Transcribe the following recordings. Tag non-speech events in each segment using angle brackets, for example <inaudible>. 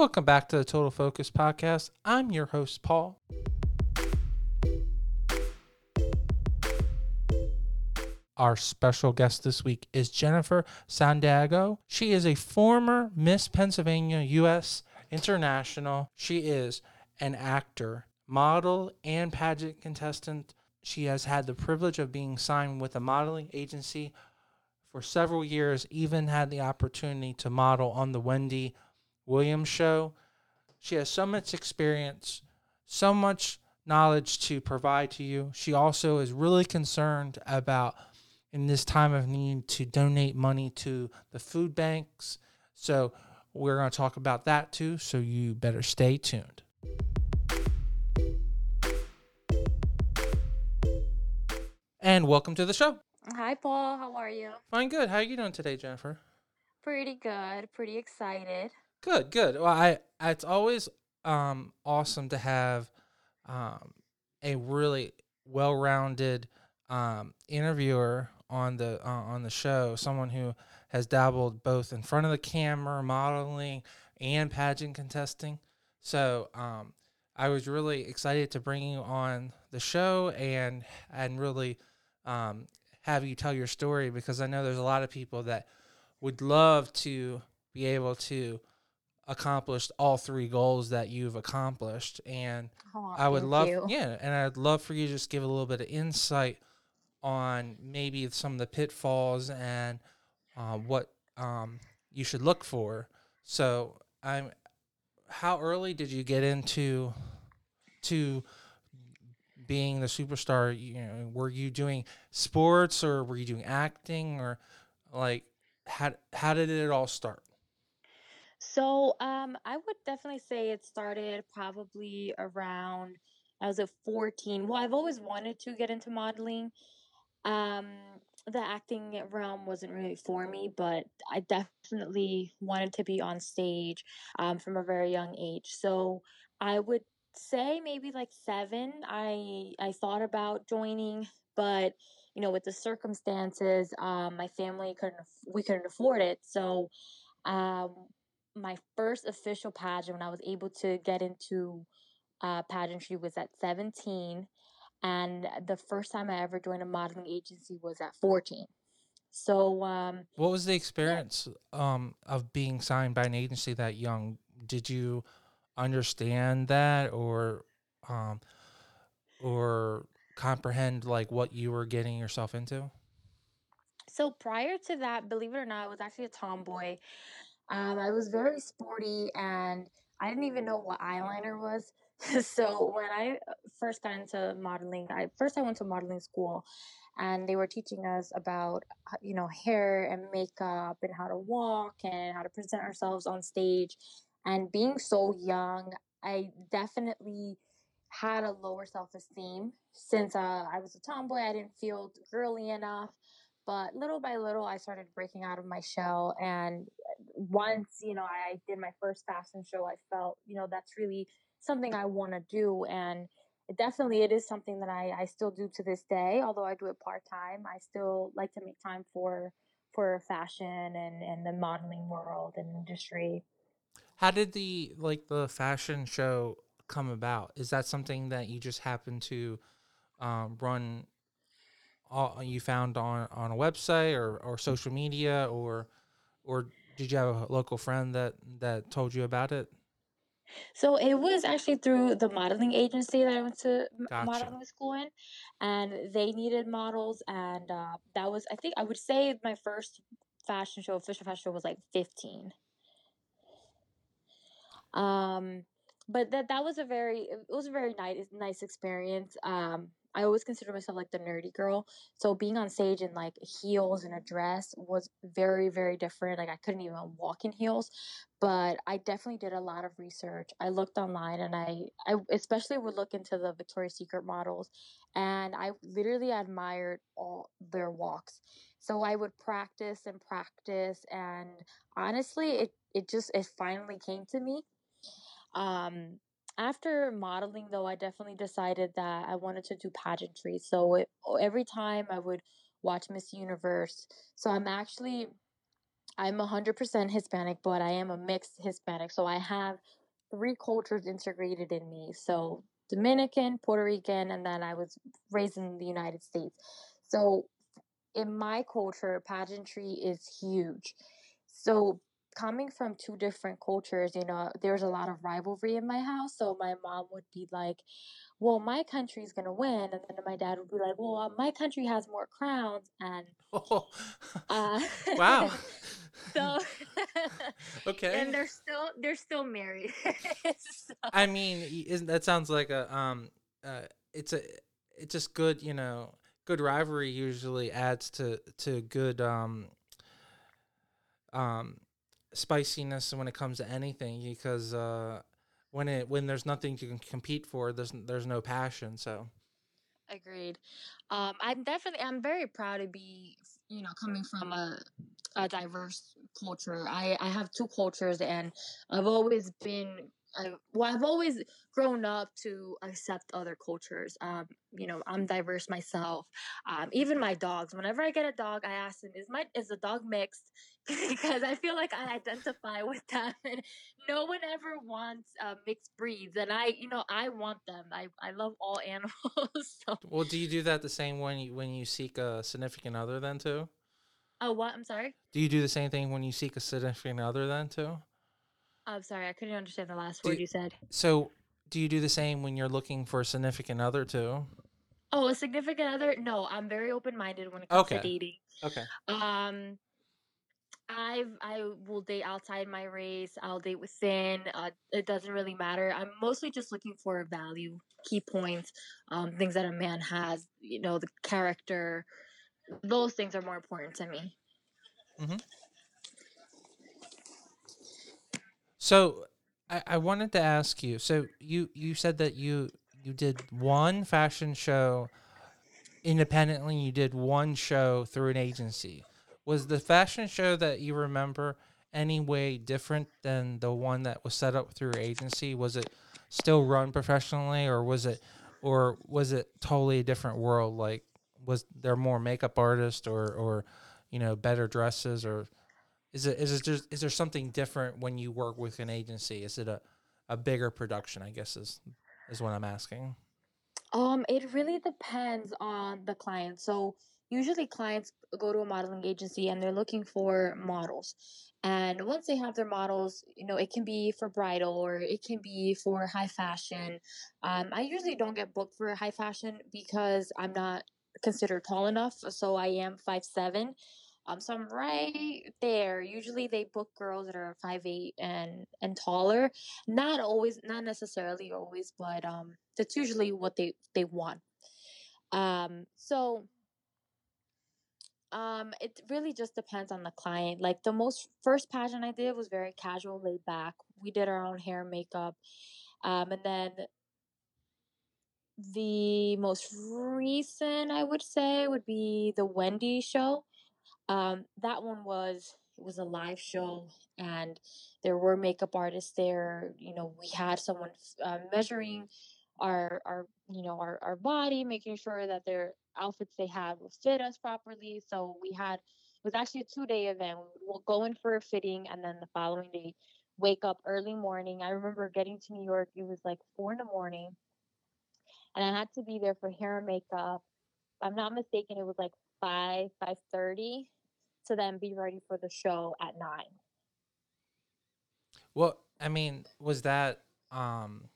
Welcome back to the Total Focus Podcast. I'm your host, Paul. Our special guest this week is Jennifer Sandiego. She is a former Miss Pennsylvania U.S. International. She is an actor, model, and pageant contestant. She has had the privilege of being signed with a modeling agency for several years, even had the opportunity to model on the Wendy Williams show. She has so much experience, so much knowledge to provide to you. She also is really concerned about in this time of need to donate money to the food banks. So we're going to talk about that too. So you better stay tuned. And welcome to the show. Hi, Paul. How are you? Fine, good. How are you doing today, Jennifer? Pretty good. Pretty excited. Good, good. Well, I it's always um awesome to have um a really well-rounded um interviewer on the uh, on the show, someone who has dabbled both in front of the camera, modeling, and pageant contesting. So, um I was really excited to bring you on the show and and really um have you tell your story because I know there's a lot of people that would love to be able to accomplish all three goals that you've accomplished. And Oh, I would love you. yeah and I'd love for you to just give a little bit of insight on maybe some of the pitfalls and uh, what um, you should look for. So I'm how early did you get into to being the superstar you know were you doing sports or were you doing acting or like how how did it all start So, um, I would definitely say it started probably around I was at 14. Well, I've always wanted to get into modeling. Um, the acting realm wasn't really for me, but I definitely wanted to be on stage um, from a very young age. So I would say maybe like seven. I I thought about joining, but you know, with the circumstances, um, my family couldn't we couldn't afford it. So um, my first official pageant when I was able to get into uh, pageantry was at 17 and the first time I ever joined a modeling agency was at 14. So, um, What was the experience um, of being signed by an agency that young? Did you understand that, or um, or comprehend like what you were getting yourself into? so prior to that, believe it or not, I was actually a tomboy. Um, I was very sporty and I didn't even know what eyeliner was. <laughs> so when I uh, first got into modeling, I first I went to modeling school and they were teaching us about uh, you know hair and makeup and how to walk and how to present ourselves on stage. And being so young, I definitely had a lower self-esteem since uh, I was a tomboy. I didn't feel girly enough. But little by little, I started breaking out of my shell. And once, you know, I did my first fashion show, I felt, you know, that's really something I want to do. And it definitely, it is something that I, I still do to this day. Although I do it part time, I still like to make time for for fashion and, and the modeling world and industry. How did the like the fashion show come about? Is that something that you just happened to um, run? All, you found on on a website or, or social media, or or did you have a local friend that that told you about it? So it was actually through the modeling agency that I went to Gotcha. modeling school in, and they needed models, and uh, that was I think I would say my first fashion show, official fashion show, was like fifteen. Um, but that that was a very it was a very nice nice experience. Um, I always consider myself like the nerdy girl, so being on stage in like heels and a dress was very very different. Like I couldn't even walk in heels, but I definitely did a lot of research. I looked online and I I especially would look into the Victoria's Secret models, and I literally admired all their walks. So I would practice and practice, and honestly, it it just it finally came to me um, after modeling, though, I definitely decided that I wanted to do pageantry. So it, every time I would watch Miss Universe, so I'm actually I'm 100% Hispanic, but I am a mixed Hispanic. So I have three cultures integrated in me. So Dominican, Puerto Rican, and then I was raised in the United States. So in my culture, pageantry is huge. So coming from two different cultures, you know, there's a lot of rivalry in my house. So my mom would be like, well, my country's going to win. And then my dad would be like, well, uh, my country has more crowns. And, Oh, uh, <laughs> wow. <laughs> so, <laughs> okay. and they're still, they're still married. so, I mean, isn't that sounds like a um uh it's a it's just good, you know, good rivalry usually adds to to good um um spiciness when it comes to anything because uh when it when there's nothing you can compete for, there's there's no passion. So agreed. Um, I'm definitely, I'm very proud to be, you know, coming from a, a diverse culture. I, I have two cultures and I've always been, I, well, I've always grown up to accept other cultures. Um, you know, I'm diverse myself. Um, even my dogs. Whenever I get a dog, I ask them, "Is my is the dog mixed?" <laughs> because I feel like I identify with them, <laughs> and no one ever wants uh, mixed breeds, and I, you know, I want them. I I love all <laughs> animals. so, well, do you do that the same when you when you seek a significant other then too? oh, what? I'm sorry. Do you do the same thing when you seek a significant other then too? I'm sorry. I couldn't understand the last Do- word you said. So, do you do the same when you're looking for a significant other too? Oh, a significant other? No, I'm very open minded when it comes to dating. Okay. Um, I've I will date outside my race. I'll date within. Uh, it doesn't really matter. I'm mostly just looking for value, key points, um, things that a man has. You know, the character. Those things are more important to me. So, I, I wanted to ask you. So you you said that you you did one fashion show independently. You did one show through an agency. Was the fashion show that you remember any way different than the one that was set up through your agency? Was it still run professionally, or was it, or was it totally a different world? Like, was there more makeup artists, or or you know better dresses, or is it is it just is there something different when you work with an agency? Is it a a bigger production? I guess is is what I'm asking. Um, it really depends on the client. So usually clients go to a modeling agency and they're looking for models. And once they have their models, you know, it can be for bridal or it can be for high fashion. Um, I usually don't get booked for high fashion because I'm not considered tall enough. So I am five seven. Um, so I'm right there. Usually they book girls that are five eight and and taller. Not always, not necessarily always, but um, that's usually what they they want. Um, so um, it really just depends on the client. Like the most first pageant I did was very casual, laid back. We did our own hair, makeup, um, and then the most recent I would say would be the Wendy show. Um, that one was it was a live show, and there were makeup artists there. You know, we had someone uh, measuring our our you know our our body, making sure that their outfits they had would fit us properly. So we had it was actually a two day event. We'll go in for a fitting, and then the following day, wake up early morning. I remember getting to New York. It was like four in the morning, and I had to be there for hair and makeup. If I'm not mistaken, it was like five five thirty to then be ready for the show at nine. Well, I mean, was that um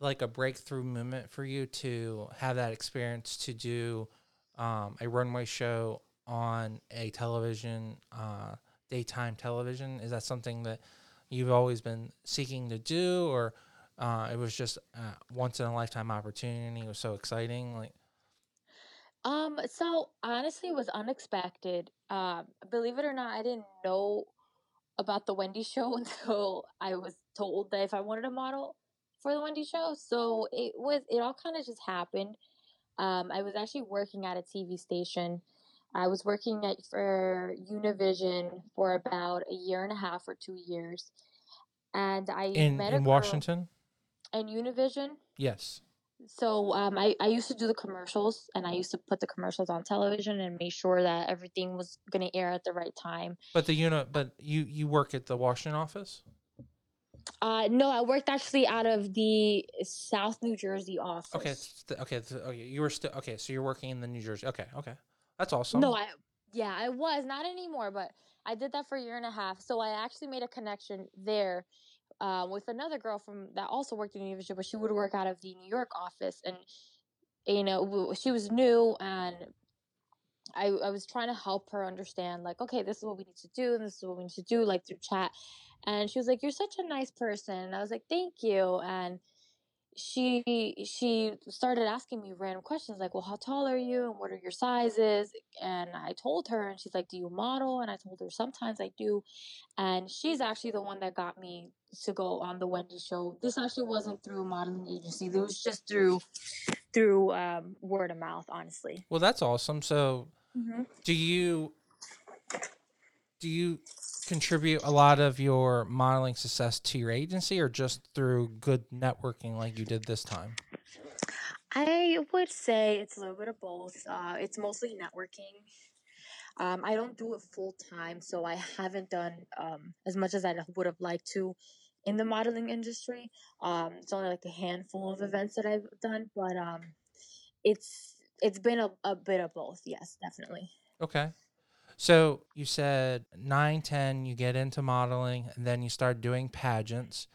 like a breakthrough moment for you to have that experience to do um, a runway show on a television, uh, daytime television? Is that something that you've always been seeking to do, or uh, it was just uh, once in a lifetime opportunity? It was so exciting, like. Um, so honestly, it was unexpected. Um, believe it or not, I didn't know about the Wendy show <laughs> until I was told that if I wanted a model for the Wendy show. So it was it all kind of just happened. Um, I was actually working at a TV station. I was working at for Univision for about a year and a half or two years, and I in met a in Washington. in Univision. Yes. So um, I, I used to do the commercials and I used to put the commercials on television and make sure that everything was going to air at the right time. But the unit, but you you work at the Washington office. Uh, no, I worked actually out of the South New Jersey office. Okay, st- okay, th- okay. You were still okay. So you're working in the New Jersey. Okay, okay, that's awesome. No, I yeah, I was not anymore, but I did that for a year and a half. So I actually made a connection there uh, with another girl from that also worked in the Univision, but she would work out of the New York office, and you know she was new, and I I was trying to help her understand like, okay, this is what we need to do, and this is what we need to do, like through chat, and she was like, "You're such a nice person," and I was like, "Thank you," and she she started asking me random questions like well how tall are you and what are your sizes? And i told her and she's like do you model? And i told her sometimes i do. And she's actually the one that got me to go on the wendy show. This actually wasn't through a modeling agency. It was just through through um, word of mouth honestly. Well, that's awesome. So, mm-hmm. do you do you contribute a lot of your modeling success to your agency, or just through good networking like you did this time? i would say it's a little bit of both uh, it's mostly networking um, I don't do it full time, so I haven't done um, as much as I would have liked to in the modeling industry. Um, it's only like a handful of events that I've done, but um, it's it's been a, a bit of both. Yes, definitely. Okay. So you said nine, ten, you get into modeling, and then you start doing pageants.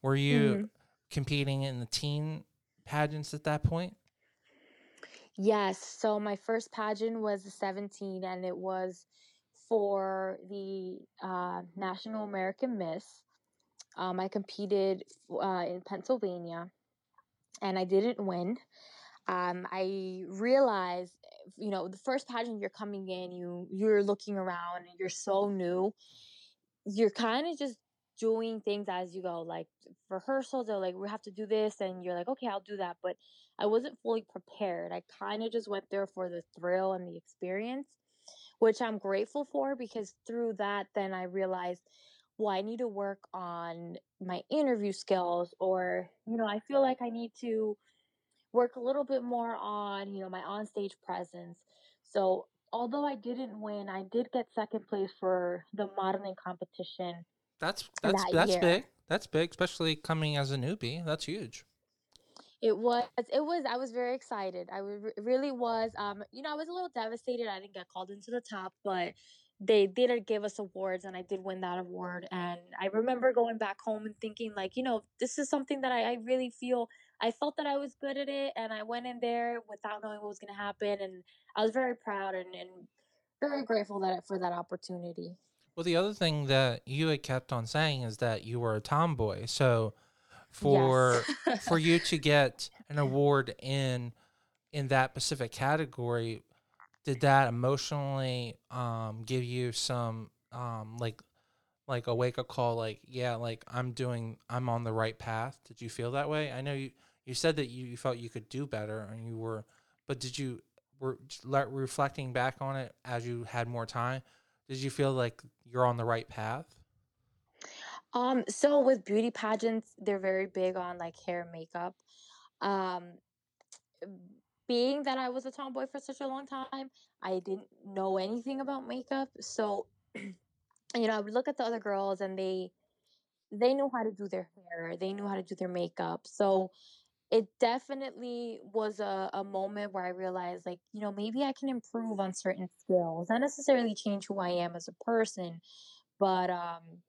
Were you Mhm. competing in the teen pageants at that point? Yes. So my first pageant was the 17, and it was for the uh, National American Miss. Um, I competed uh, in Pennsylvania, and I didn't win. Um, I realized, you know, the first pageant you're coming in, you you're looking around, and you're so new. You're kind of just doing things as you go, like rehearsals. They're like, we have to do this, and you're like, okay, I'll do that. But I wasn't fully prepared. I kind of just went there for the thrill and the experience, which I'm grateful for because through that, then I realized, well, I need to work on my interview skills, or, you know, I feel like I need to work a little bit more on, you know, my onstage presence. So, although I didn't win, I did get second place for the modeling competition That's that's that that's year. big. That's big, especially coming as a newbie. That's huge. It was. It was. I was very excited. I it really was. Um, you know, I was a little devastated. I didn't get called into the top, but they did give us awards, and I did win that award. And I remember going back home and thinking, like, you know, this is something that I, I really feel. I felt that I was good at it, and I went in there without knowing what was going to happen, and I was very proud and, and very grateful that for that opportunity. Well, the other thing that you had kept on saying is that you were a tomboy. So for Yes. for you to <laughs> get an award in in that specific category, did that emotionally um give you some um like like a wake up call like yeah like I'm doing I'm on the right path? Did you feel that way? I know you you said that you, you felt you could do better and you were but did you were reflecting back on it as you had more time? Did you feel like you're on the right path? Um, so with beauty pageants, they're very big on like hair and makeup. Um, being that I was a tomboy for such a long time, I didn't know anything about makeup. So, <clears throat> you know, I would look at the other girls and they they knew how to do their hair, they knew how to do their makeup. So it definitely was a, a moment where I realized like, you know, maybe I can improve on certain skills, not necessarily change who I am as a person, but um,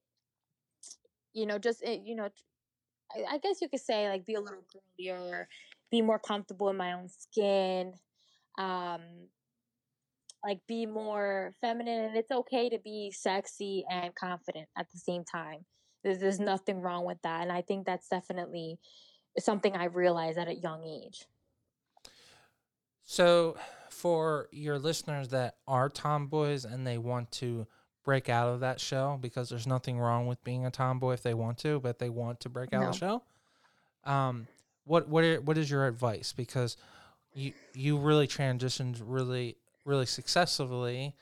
you know, just eh, you know, I, I guess you could say like be a little girlier, be more comfortable in my own skin, um, like be more feminine. And it's okay to be sexy and confident at the same time. There's, there's nothing wrong with that. And I think that's definitely something I realized at a young age. So, for your listeners that are tomboys and they want to break out of that shell, because there's nothing wrong with being a tomboy if they want to, but they want to break out of the shell. Um, what what are, what is your advice? Because you you really transitioned really really successfully,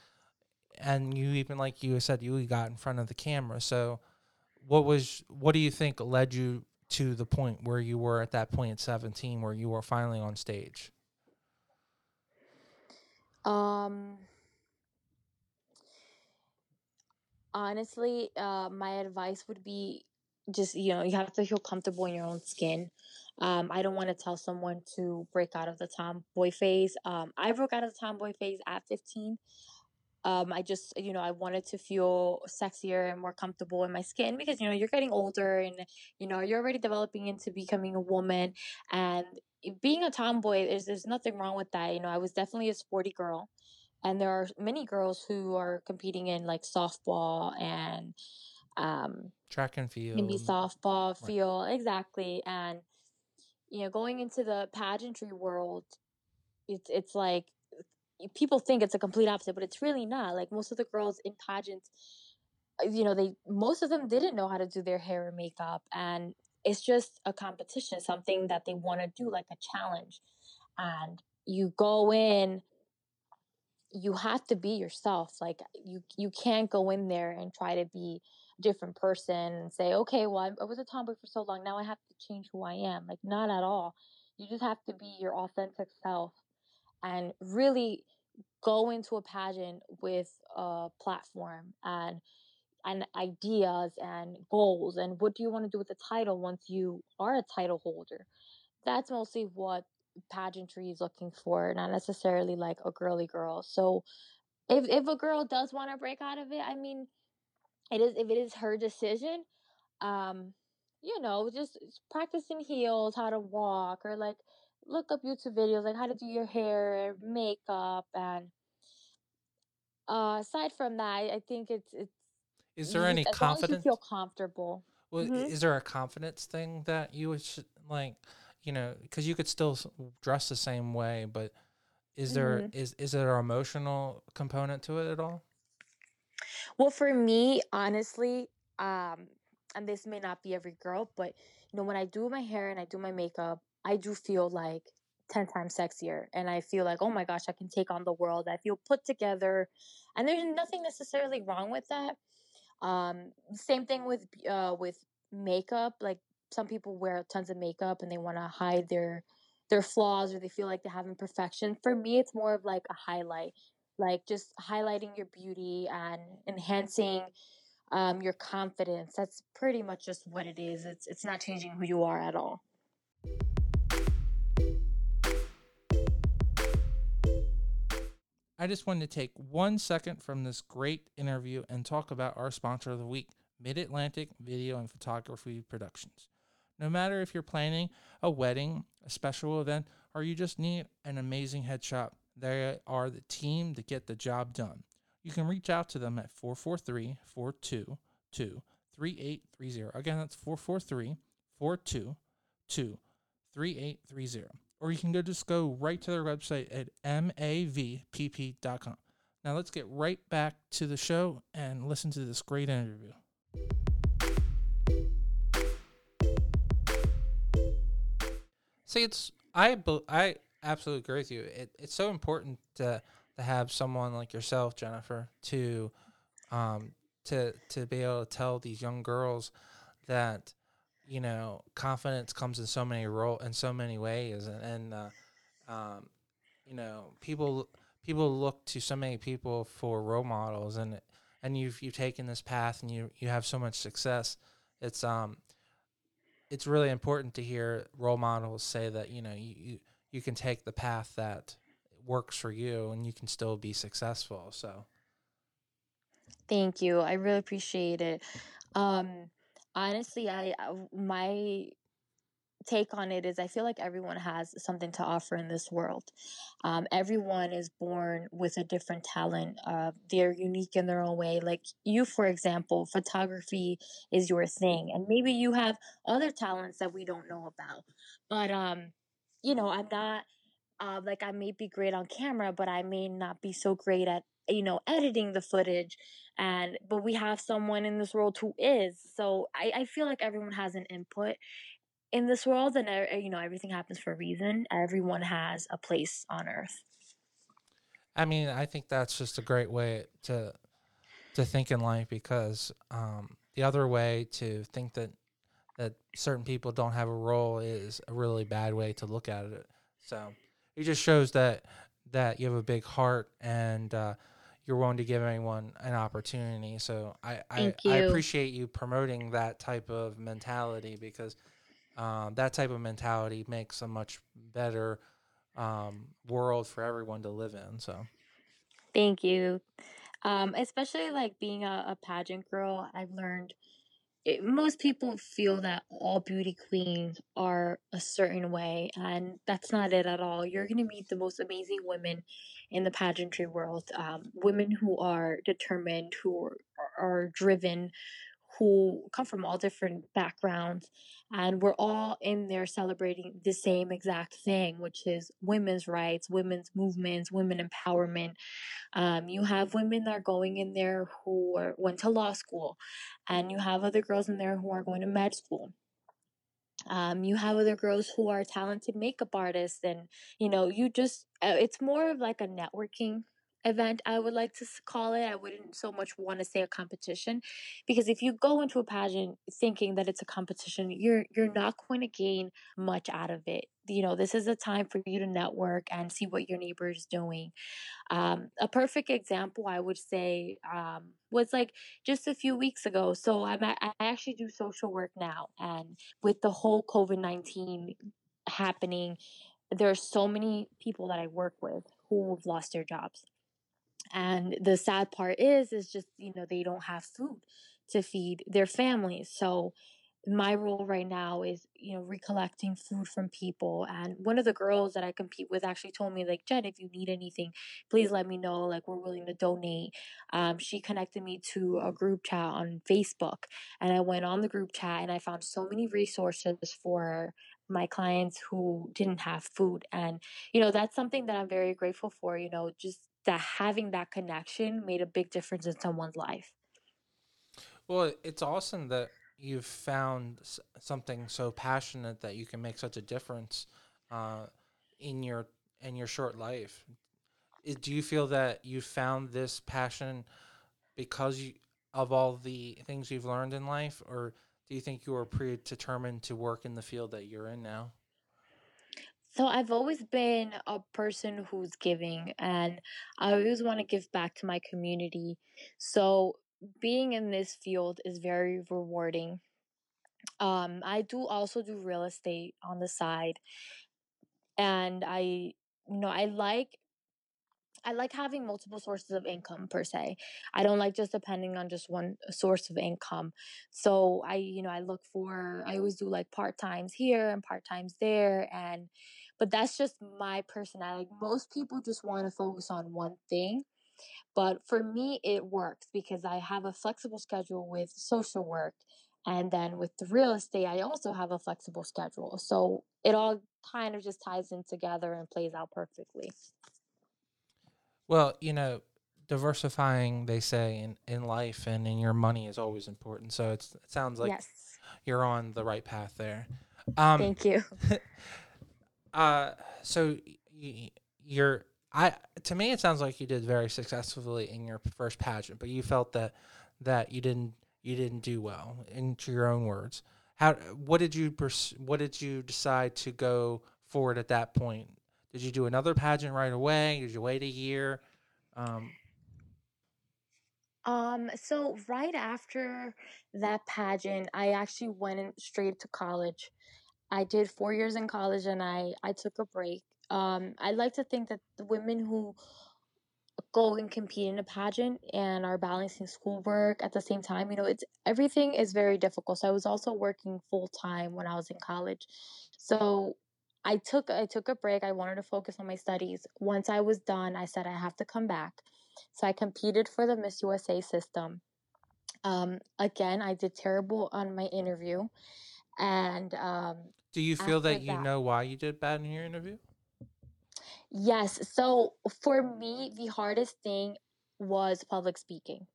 and you even like you said you got in front of the camera. So, what was what do you think led you to the point where you were at that point at 17 where you were finally on stage? Um, honestly, uh, my advice would be just you know you have to feel comfortable in your own skin. Um, I don't want to tell someone to break out of the tomboy phase. Um, I broke out of the tomboy phase at 15. Um, I just, you know, I wanted to feel sexier and more comfortable in my skin because, you know, you're getting older and, you know, you're already developing into becoming a woman. And being a tomboy, there's, there's nothing wrong with that. You know, I was definitely a sporty girl. And there are many girls who are competing in like softball and um, track and field, maybe softball, field, right. exactly. And, you know, going into the pageantry world, it's, it's like people think it's a complete opposite, but it's really not. Like most of the girls in pageants, uh, you know, they most of them didn't know how to do their hair and makeup, and it's just a competition, something that they want to do, like a challenge. And you go in, you have to be yourself. Like you, you can't go in there and try to be different person and say, okay, well, I, was a tomboy for so long, now I have to change who I am. Like not at all. You just have to be your authentic self and really go into a pageant with a platform and and ideas and goals and what do you want to do with the title once you are a title holder that's mostly what pageantry is looking for not necessarily like a girly girl so if if a girl does want to break out of it i mean it is if it is her decision um you know just practicing heels how to walk or like look up YouTube videos like how to do your hair, makeup, and uh, aside from that, I think it's it's. Is there any confidence? as you feel comfortable. Well, mm-hmm. is there a confidence thing that you would like? You know, because you could still dress the same way, but is there mm-hmm. is is there an emotional component to it at all? Well, for me, honestly, um, and this may not be every girl, but you know, when I do my hair and I do my makeup, I do feel like 10 times sexier and I feel like, oh my gosh, I can take on the world. I feel put together and there's nothing necessarily wrong with that. Um, same thing with, uh, with makeup. Like some people wear tons of makeup and they want to hide their, their flaws or they feel like they have imperfection. For me, it's more of like a highlight, like just highlighting your beauty and enhancing um, your confidence. That's pretty much just what it is. It's, it's not changing who you are at all. I just wanted to take one second from this great interview and talk about our sponsor of the week, Mid Atlantic Video and Photography Productions. No matter if you're planning a wedding, a special event, or you just need an amazing headshot, they are the team to get the job done. You can reach out to them at 443 422 3830. Again, that's 443 422 3830 or you can go just go right to their website at mavpp.com. Now let's get right back to the show and listen to this great interview. See, it's I I absolutely agree with you. It, it's so important to to have someone like yourself, Jennifer, to um to to be able to tell these young girls that you know, confidence comes in so many role in so many ways, and, and uh, um, you know, people people look to so many people for role models, and and you've you've taken this path, and you you have so much success. It's um, it's really important to hear role models say that you know you you, you can take the path that works for you, and you can still be successful. So. Thank you. I really appreciate it. Um, honestly, I my take on it is I feel like everyone has something to offer in this world. Um, everyone is born with a different talent. Uh, they're unique in their own way. Like you, for example, photography is your thing, and maybe you have other talents that we don't know about. But um, you know, I'm not. Uh, like I may be great on camera, but I may not be so great at you know editing the footage and but we have someone in this world who is so i, I feel like everyone has an input in this world and you know everything happens for a reason everyone has a place on earth i mean i think that's just a great way to to think in life because um, the other way to think that that certain people don't have a role is a really bad way to look at it. So it just shows that that you have a big heart and uh, you're willing to give anyone an opportunity. So I I, I appreciate you promoting that type of mentality because um, that type of mentality makes a much better um, world for everyone to live in. So Thank you. Um, especially like being a, a pageant girl, I've learned it, most people feel that all beauty queens are a certain way, and that's not it at all. You're going to meet the most amazing women in the pageantry world, um, women who are determined, who are, are driven, who come from all different backgrounds, and we're all in there celebrating the same exact thing, which is women's rights, women's movements, women empowerment um, you have women that are going in there who are, went to law school, and you have other girls in there who are going to med school. Um, you have other girls who are talented makeup artists, and you know, you just uh, it's more of like a networking event. I would like to call it. I wouldn't so much want to say a competition, because if you go into a pageant thinking that it's a competition, you're you're not going to gain much out of it. You know, this is a time for you to network and see what your neighbor is doing um, a perfect example, I would say, um, was like just a few weeks ago. So I'm I actually do social work now, and with the whole COVID nineteen happening, there are so many people that I work with who have lost their jobs. And the sad part is, is just you know they don't have food to feed their families. So my role right now is you know recollecting food from people. And one of the girls that i compete with actually told me like jen if you need anything please let me know like we're willing to donate. Um, she connected me to a group chat on facebook and i went on the group chat and i found so many resources for my clients who didn't have food. And you know that's something that i'm very grateful for you know just that having that connection made a big difference in someone's life Well, it's awesome that you've found something so passionate that you can make such a difference uh, in your in your short life. Do you feel that you found this passion because you, of all the things you've learned in life, or do you think you were predetermined to work in the field that you're in now? So I've always been a person who's giving and I always want to give back to my community. So being in this field is very rewarding. Um I do also do real estate on the side and I you know I like I like having multiple sources of income per se. I don't like just depending on just one source of income. So I, you know, I look for I always do like part times here and part times there and but that's just my personality. Most people just want to focus on one thing, but for me it works because I have a flexible schedule with social work and then with the real estate I also have a flexible schedule. So it all kind of just ties in together and plays out perfectly. Well, you know, diversifying, they say, in, in life and in your money is always important. So it's, it sounds like yes. you're on the right path there. Um, Thank you. <laughs> <laughs> uh, so you're, I, to me, it sounds like you did very successfully in your first pageant, but you felt that, that you didn't, you didn't do well into your own words. How, what did you, pers- what did you decide to go forward at that point? Did you do another pageant right away? Did you wait a year? Um, Um, so right after that pageant, I actually went straight to college. I did four years in college and I, I took a break. Um, I like to think that the women who go and compete in a pageant and are balancing schoolwork at the same time, you know, it's everything is very difficult. So I was also working full time when I was in college. So I took I took a break. I wanted to focus on my studies. Once I was done, I said I have to come back. So I competed for the Miss USA system. Um, again, I did terrible on my interview, and um, do you feel that you that, know why you did bad in your interview? yes. So for me, the hardest thing was public speaking.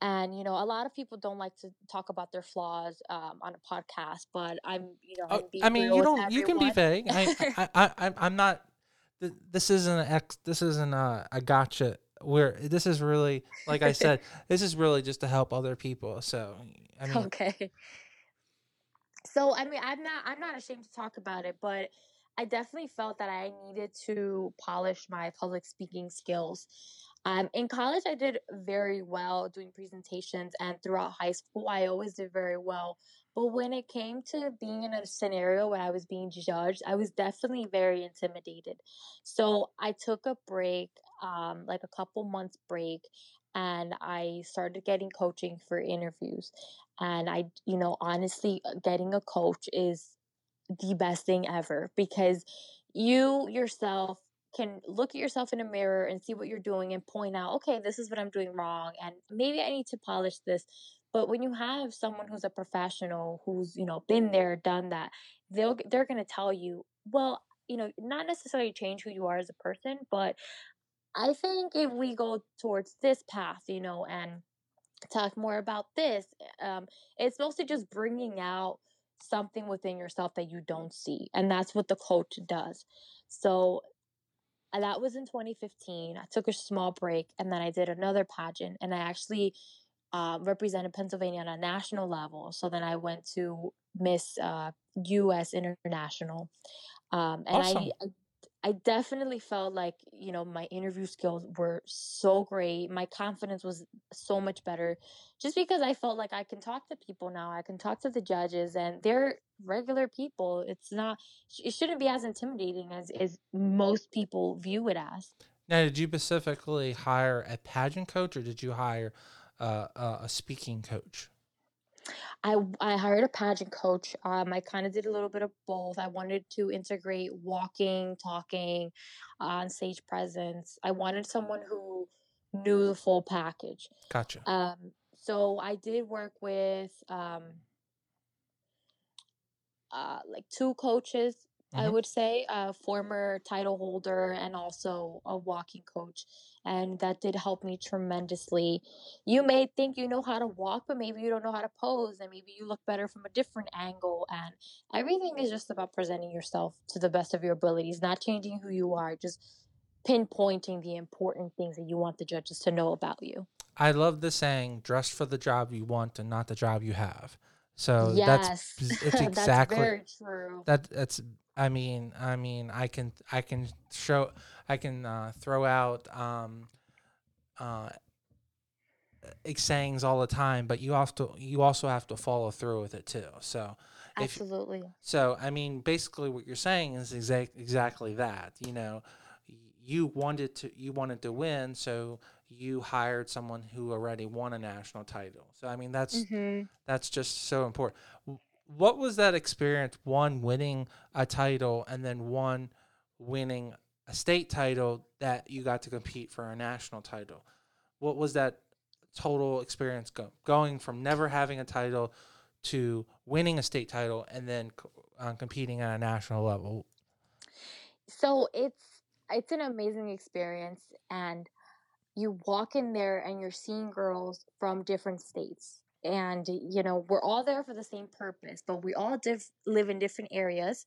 And you know, a lot of people don't like to talk about their flaws um, on a podcast, but I'm, you know, Oh, I mean, you don't. You can be vague. I, I, <laughs> I, I I'm not. This isn't an ex. This isn't a, a gotcha. Where this is really, like I said, <laughs> this is really just to help other people. So, I mean, okay. So I mean, I'm not I'm not ashamed to talk about it, but I definitely felt that I needed to polish my public speaking skills. Um, in college, I did very well doing presentations, and throughout high school, I always did very well. But when it came to being in a scenario where I was being judged, I was definitely very intimidated. So I took a break, um, like a couple months break, and I started getting coaching for interviews. And I, you know, honestly, uh, getting a coach is the best thing ever because you yourself can look at yourself in a mirror and see what you're doing and point out, okay, this is what I'm doing wrong and maybe I need to polish this. But when you have someone who's a professional who's, you know, been there, done that, they'll they're going to tell you, well, you know, not necessarily change who you are as a person, but I think if we go towards this path, you know, and talk more about this, um, it's mostly just bringing out something within yourself that you don't see. And that's what the coach does. So uh, that was in 2015. I took a small break and then I did another pageant and I actually uh, represented Pennsylvania on a national level. So then I went to Miss uh, US International. Um, and Awesome. I, I I definitely felt like, you know, my interview skills were so great. My confidence was so much better just because I felt like I can talk to people now. I can talk to the judges and they're regular people. It's not, it shouldn't be as intimidating as, as most people view it as. Now, did you specifically hire a pageant coach or did you hire uh, a a speaking coach? I I hired a pageant coach. Um, I kind of did a little bit of both. I wanted to integrate walking, talking, on stage presence. I wanted someone who knew the full package. Gotcha. Um, so I did work with um, uh, like two coaches, I hmm would say, a former title holder and also a walking coach. And that did help me tremendously. You may think you know how to walk, but maybe you don't know how to pose, and maybe you look better from a different angle. And everything is just about presenting yourself to the best of your abilities, not changing who you are, just pinpointing the important things that you want the judges to know about you. I love the saying, dress for the job you want and not the job you have. So that's Yes, <laughs> it's that's exactly very true. that that's I mean, I mean, I can I can show I can uh, throw out um uh sayings all the time, but you have to you also have to follow through with it too. So if Absolutely. so, I mean, basically what you're saying is exact exactly that. You know, you wanted to you wanted to win, so you hired someone who already won a national title. So I mean, that's hmm that's just so important. What was that experience? One winning a title and then one winning a state title that you got to compete for a national title. What was that total experience go, going from never having a title to winning a state title and then uh, competing at a national level? So it's it's an amazing experience, and you walk in there and you're seeing girls from different states, and you know we're all there for the same purpose, but we all live in different areas,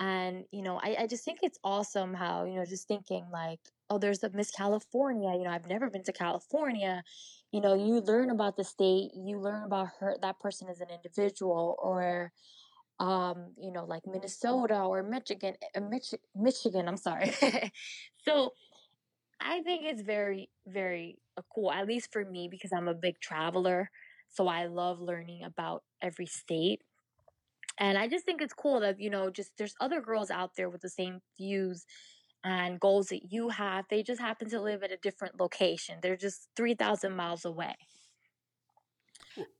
and you know I, I just think it's awesome how you know just thinking like oh there's a Miss California, you know I've never been to California, you know you learn about the state, you learn about her that person as an individual, or um, you know, like Minnesota or Michigan, uh, Mich- Michigan. I'm sorry. <laughs> so I think it's very, very uh, cool, at least for me, because I'm a big traveler. So I love learning about every state. And I just think it's cool that, you know, just there's other girls out there with the same views and goals that you have. They just happen to live at a different location. They're just 3,000 miles away.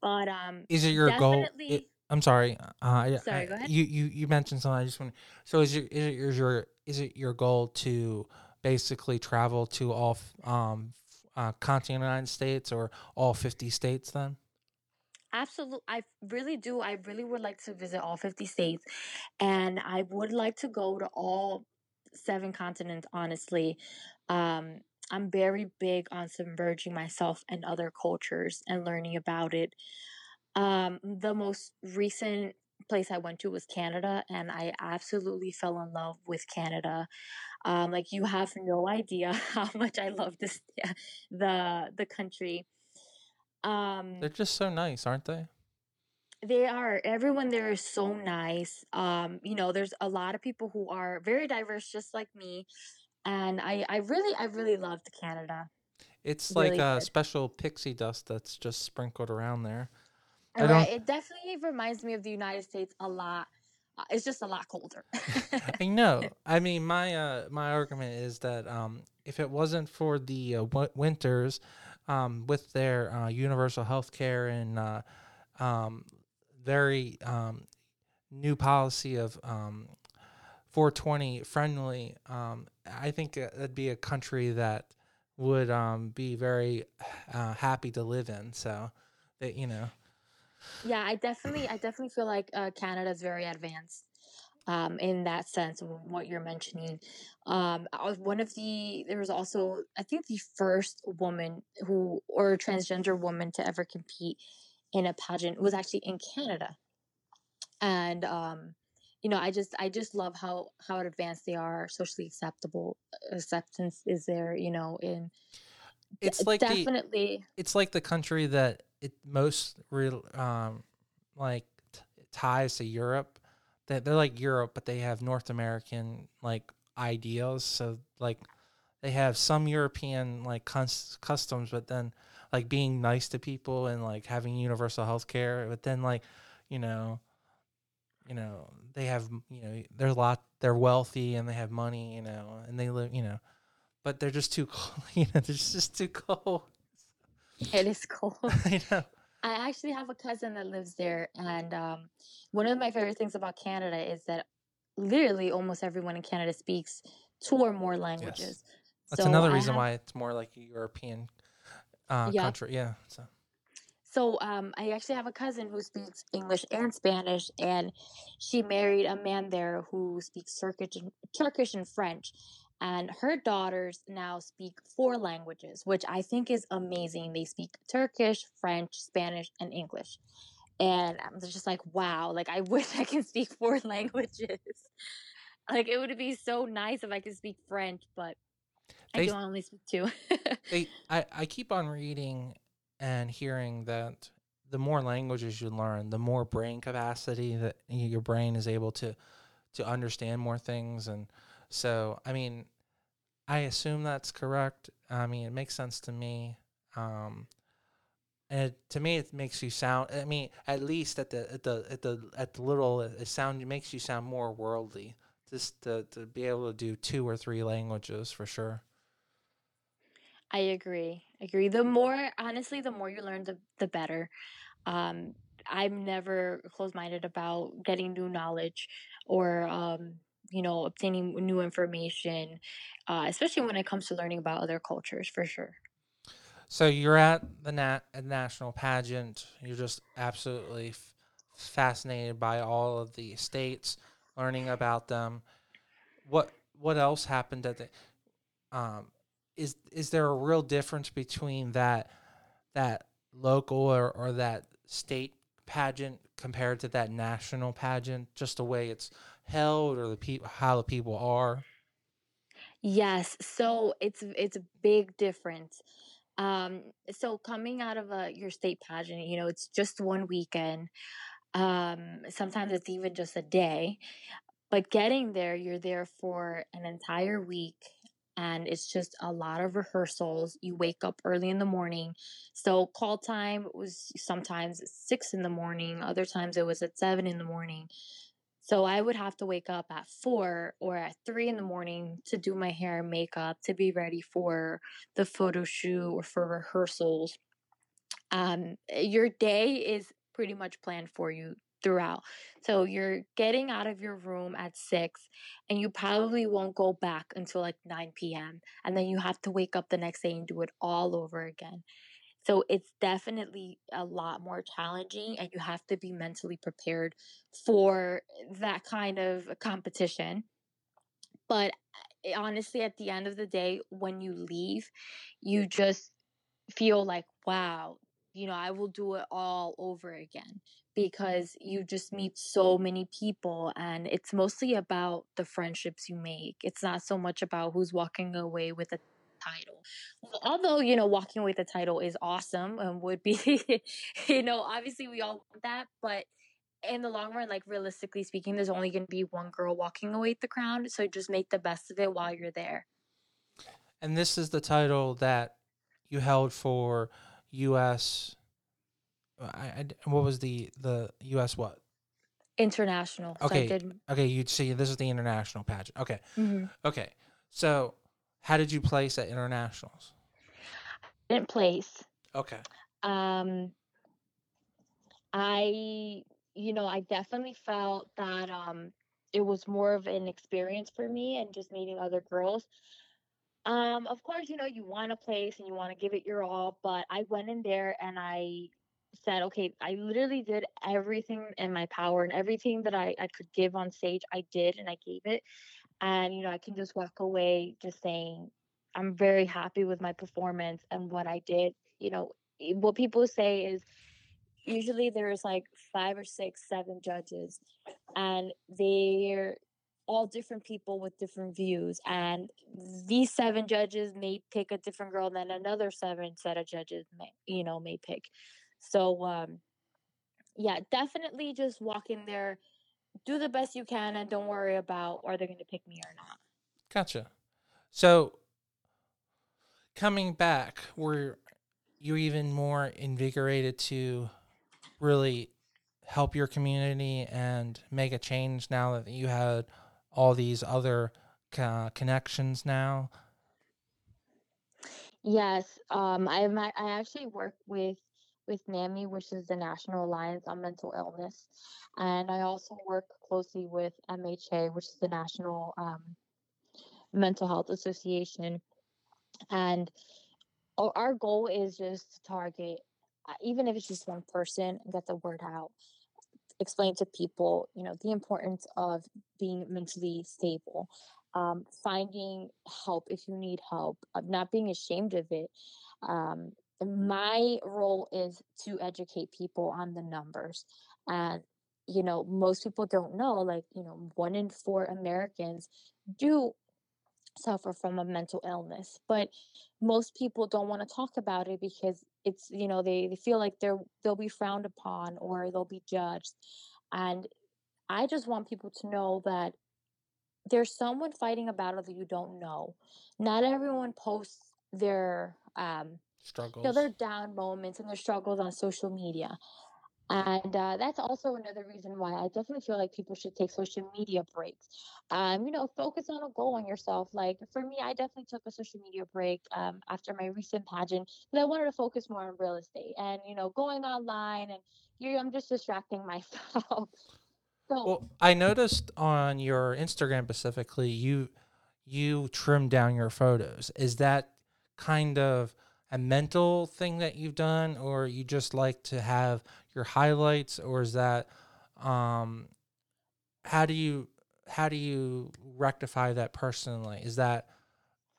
But um, Is it your goal? It, I'm sorry. Uh, sorry, I, go ahead. you, you you mentioned something. I just want. So is your is it your is it your goal to basically travel to all um uh, continental United States or all 50 states then? Absolutely. I really do. I really would like to visit all 50 states and I would like to go to all seven continents, honestly. Um, I'm very big on submerging myself in other cultures and learning about it. Um, the most recent place I went to was Canada, and I absolutely fell in love with Canada. Um, like you have no idea <laughs> how much I love this the the country. Um, They're just so nice, aren't they? They are. Everyone there is so nice. Um, you know, there's a lot of people who are very diverse, just like me, and I, I really, I really loved Canada. It's like Really a did. special pixie dust that's just sprinkled around there. All I don't. it definitely reminds me of the United States a lot. Uh, It's just a lot colder. <laughs> I know. I mean, my uh, my argument is that um, if it wasn't for the uh, w- winters, um, with their uh, universal health care and uh, um, very um, new policy of um, 420 friendly, um, I think it'd be a country that would um, be very uh, happy to live in. So that you know, Yeah, I definitely, I definitely feel like uh, Canada is very advanced um, in that sense of what you're mentioning. Um, I was one of the, there was also, I think, the first woman who, or transgender woman to ever compete in a pageant was actually in Canada. And, um, you know, I just, I just love how, how advanced they are, socially acceptable, acceptance is there, you know, in it's like the definitely, it's like the country that it most real um like t- ties to Europe. That they're like Europe, but they have North American like ideals. So like they have some European like cus- customs, but then like being nice to people and like having universal health care. But then like you know you know they have you know they're a lot they're wealthy and they have money you know and they live you know but they're just too <laughs> cold you know they're just too cold it is cold. <laughs> I know. I actually have a cousin that lives there, and um, one of my favorite things about Canada is that literally almost everyone in Canada speaks two or more languages. That's So another I reason have, why it's more like a European uh, yeah. country. Yeah. So So um, I actually have a cousin who speaks English and Spanish, and she married a man there who speaks Turkish and, Turkish and French. And her daughters now speak four languages, which I think is amazing. They speak Turkish, French, Spanish, and English. And I'm just like, wow, like I <laughs> wish I could speak four <laughs> languages. Like it would be so nice if I could speak French, but I they can only speak two. they <laughs> I, I keep on reading and hearing that the more languages you learn, the more brain capacity that your brain is able to to understand more things and so I mean I assume that's correct. I mean it makes sense to me. Um and it, to me it makes you sound I mean at least at the at the at the at the little it sound it makes you sound more worldly just to, to be able to do two or three languages for sure. I agree. Agree. The more honestly, the more you learn, the the better. Um, I'm never closed minded about getting new knowledge or um, you know, obtaining new information, uh, especially when it comes to learning about other cultures, for sure. So you're at the nat- national pageant. You're just absolutely f- fascinated by all of the states, learning about them. What what else happened at the um is is there a real difference between that that local or, or that state pageant compared to that national pageant just the way it's held or the people how the people are Yes, so it's it's a big difference. Um, so coming out of a your state pageant, you know, it's just one weekend. Um, sometimes it's even just a day. But getting there, you're there for an entire week and it's just a lot of rehearsals. You wake up early in the morning. So call time was sometimes six in the morning, other times it was at seven in the morning. So I would have to wake up at four or at three in the morning to do my hair and makeup to be ready for the photo shoot or for rehearsals um, your day is pretty much planned for you throughout. So you're getting out of your room at six, and you probably won't go back until like 9 p.m. And then you have to wake up the next day and do it all over again. So it's definitely a lot more challenging, and you have to be mentally prepared for that kind of competition. But eh, honestly, at the end of the day, when you leave, you just feel like, wow, you know, I will do it all over again because you just meet so many people and it's mostly about the friendships you make. It's not so much about who's walking away with a title. Although, you know, walking away with the title is awesome and would be, <laughs> you know, obviously we all want that, but in the long run, like realistically speaking, there's only going to be one girl walking away with the crown. So just make the best of it while you're there. And this is the title that you held for U.S. I, I, what was the the U.S. what? International. Okay. So did, Okay, you'd see this is the international pageant. Okay. mhm. Okay. So, how did you place at internationals? Didn't place. Okay. Um, I, you know, I definitely felt that um, it was more of an experience for me and just meeting other girls. Um, of course, you know, you want a place and you want to give it your all, but I went in there and I said, okay, I literally did everything in my power and everything that I, I could give on stage, I did and I gave it. And, you know, I can just walk away just saying, I'm very happy with my performance and what I did. You know, what people say is usually there's like five or six, seven judges, and they're all different people with different views. And these seven judges may pick a different girl than another seven set of judges may, you know, may pick. So, um, yeah, definitely just walk in there, do the best you can, and don't worry about are they going to pick me or not. Gotcha. So, coming back, were you even more invigorated to really help your community and make a change now that you had all these other uh, connections now? Yes, um, I I actually work with with NAMI, which is the National Alliance on Mental Illness, and I also work closely with MHA, which is the National um, Mental Health Association. And our goal is just to target, even if it's just one person, and get the word out. Explain to people, you know, the importance of being mentally stable, um, finding help if you need help, uh, not being ashamed of it. Um, my role is to educate people on the numbers. And, you know, most people don't know, like, you know, one in four Americans do suffer from a mental illness but most people don't want to talk about it because it's you know they, they feel like they're they'll be frowned upon or they'll be judged. And i just want people to know that there's someone fighting a battle that you don't know. Not everyone posts their um you Struggles. know their down moments and their struggles on social media and uh, that's also another reason why I definitely feel like people should take social media breaks. Um, you know, focus on a goal on yourself. Like for me, I definitely took a social media break um, after my recent pageant because I wanted to focus more on real estate and you know going online and you I'm just distracting <laughs> myself. so Well, I noticed on your Instagram specifically, you you trimmed down your photos. Is that kind of a mental thing that you've done, or you just like to have your highlights, or is that um, how do you how do you rectify that personally? Is that